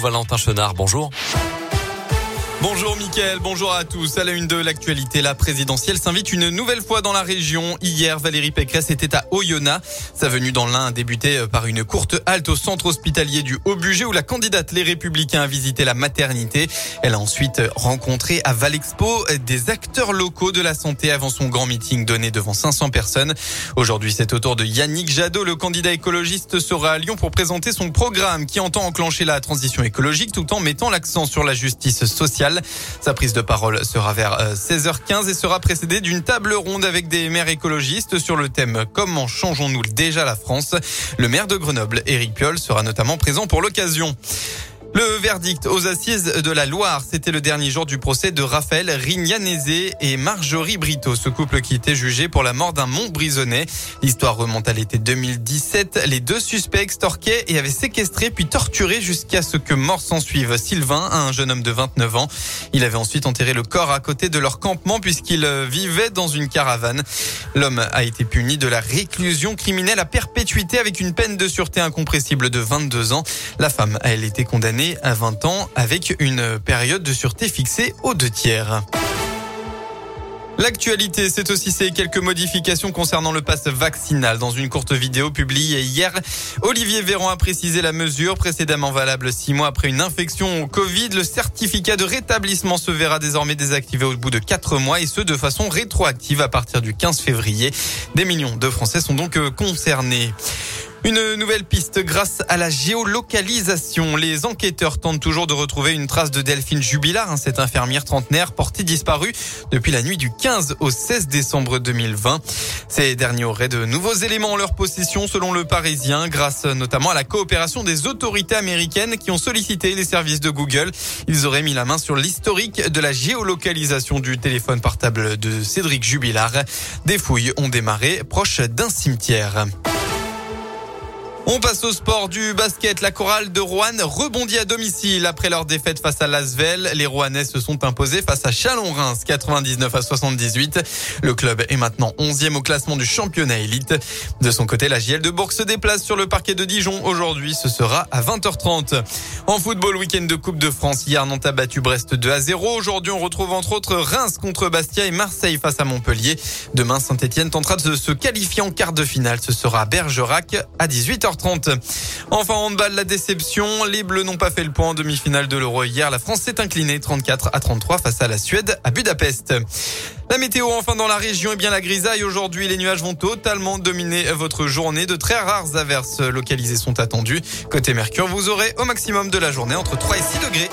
Valentin Chenard, bonjour. Bonjour Mickaël, bonjour à tous. À la une de l'actualité, la présidentielle s'invite une nouvelle fois dans la région. Hier, Valérie Pécresse était à Oyonnax. Sa venue dans l'Ain a débuté par une courte halte au centre hospitalier du Haut-Budget où la candidate Les Républicains a visité la maternité. Elle a ensuite rencontré à Valexpo des acteurs locaux de la santé avant son grand meeting donné devant 500 personnes. Aujourd'hui, c'est au tour de Yannick Jadot, le candidat écologiste sera à Lyon pour présenter son programme qui entend enclencher la transition écologique tout en mettant l'accent sur la justice sociale. Sa prise de parole sera vers 16h15 euh, et sera précédée d'une table ronde avec des maires écologistes sur le thème Comment changeons-nous déjà la France? Le maire de Grenoble, Éric Piolle, sera notamment présent pour l'occasion. Le verdict aux assises de la Loire, c'était le dernier jour du procès de Raphaël Rignanézé et Marjorie Brito, ce couple qui était jugé pour la mort d'un Montbrisonnais. L'histoire remonte à l'été 2017. Les deux suspects extorquaient et avaient séquestré puis torturé jusqu'à ce que mort s'en suive. Sylvain, un jeune homme de 29 ans, il avait ensuite enterré le corps à côté de leur campement puisqu'il vivait dans une caravane. L'homme a été puni de la réclusion criminelle à perpétuité avec une peine de sûreté incompressible de 22 ans. La femme a elle été condamnée à 20 ans avec une période de sûreté fixée aux deux tiers. L'actualité, c'est aussi ces quelques modifications concernant le pass vaccinal. Dans une courte vidéo publiée hier, Olivier Véran a précisé la mesure précédemment valable six mois après une infection au Covid. Le certificat de rétablissement se verra désormais désactivé au bout de quatre mois et ce de façon rétroactive à partir du 15 février. Des millions de Français sont donc concernés. Une nouvelle piste grâce à la géolocalisation. Les enquêteurs tentent toujours de retrouver une trace de Delphine Jubilard, hein, cette infirmière trentenaire portée disparue depuis la nuit du 15 au 16 décembre 2020. Ces derniers auraient de nouveaux éléments en leur possession selon le Parisien, grâce notamment à la coopération des autorités américaines qui ont sollicité les services de Google. Ils auraient mis la main sur l'historique de la géolocalisation du téléphone portable de Cédric Jubilard. Des fouilles ont démarré proche d'un cimetière. On passe au sport du basket. La chorale de Rouen rebondit à domicile après leur défaite face à Lasvel. Les Rouennais se sont imposés face à Chalon-Reims 99 à 78. Le club est maintenant 11e au classement du championnat élite. De son côté, la JL de Bourg se déplace sur le parquet de Dijon. Aujourd'hui, ce sera à 20h30. En football, week-end de Coupe de France. Hier, Nantes a battu Brest 2 à 0. Aujourd'hui, on retrouve entre autres Reims contre Bastia et Marseille face à Montpellier. Demain, Saint-Etienne tentera de se qualifier en quart de finale. Ce sera Bergerac à 18h30. Enfin, handball, la déception. Les Bleus n'ont pas fait le point en demi-finale de l'Euro hier. La France s'est inclinée 34 à 33 face à la Suède à Budapest. La météo enfin dans la région, et bien la grisaille aujourd'hui. Les nuages vont totalement dominer votre journée. De très rares averses localisées sont attendues. Côté Mercure, vous aurez au maximum de la journée entre 3 et 6 degrés.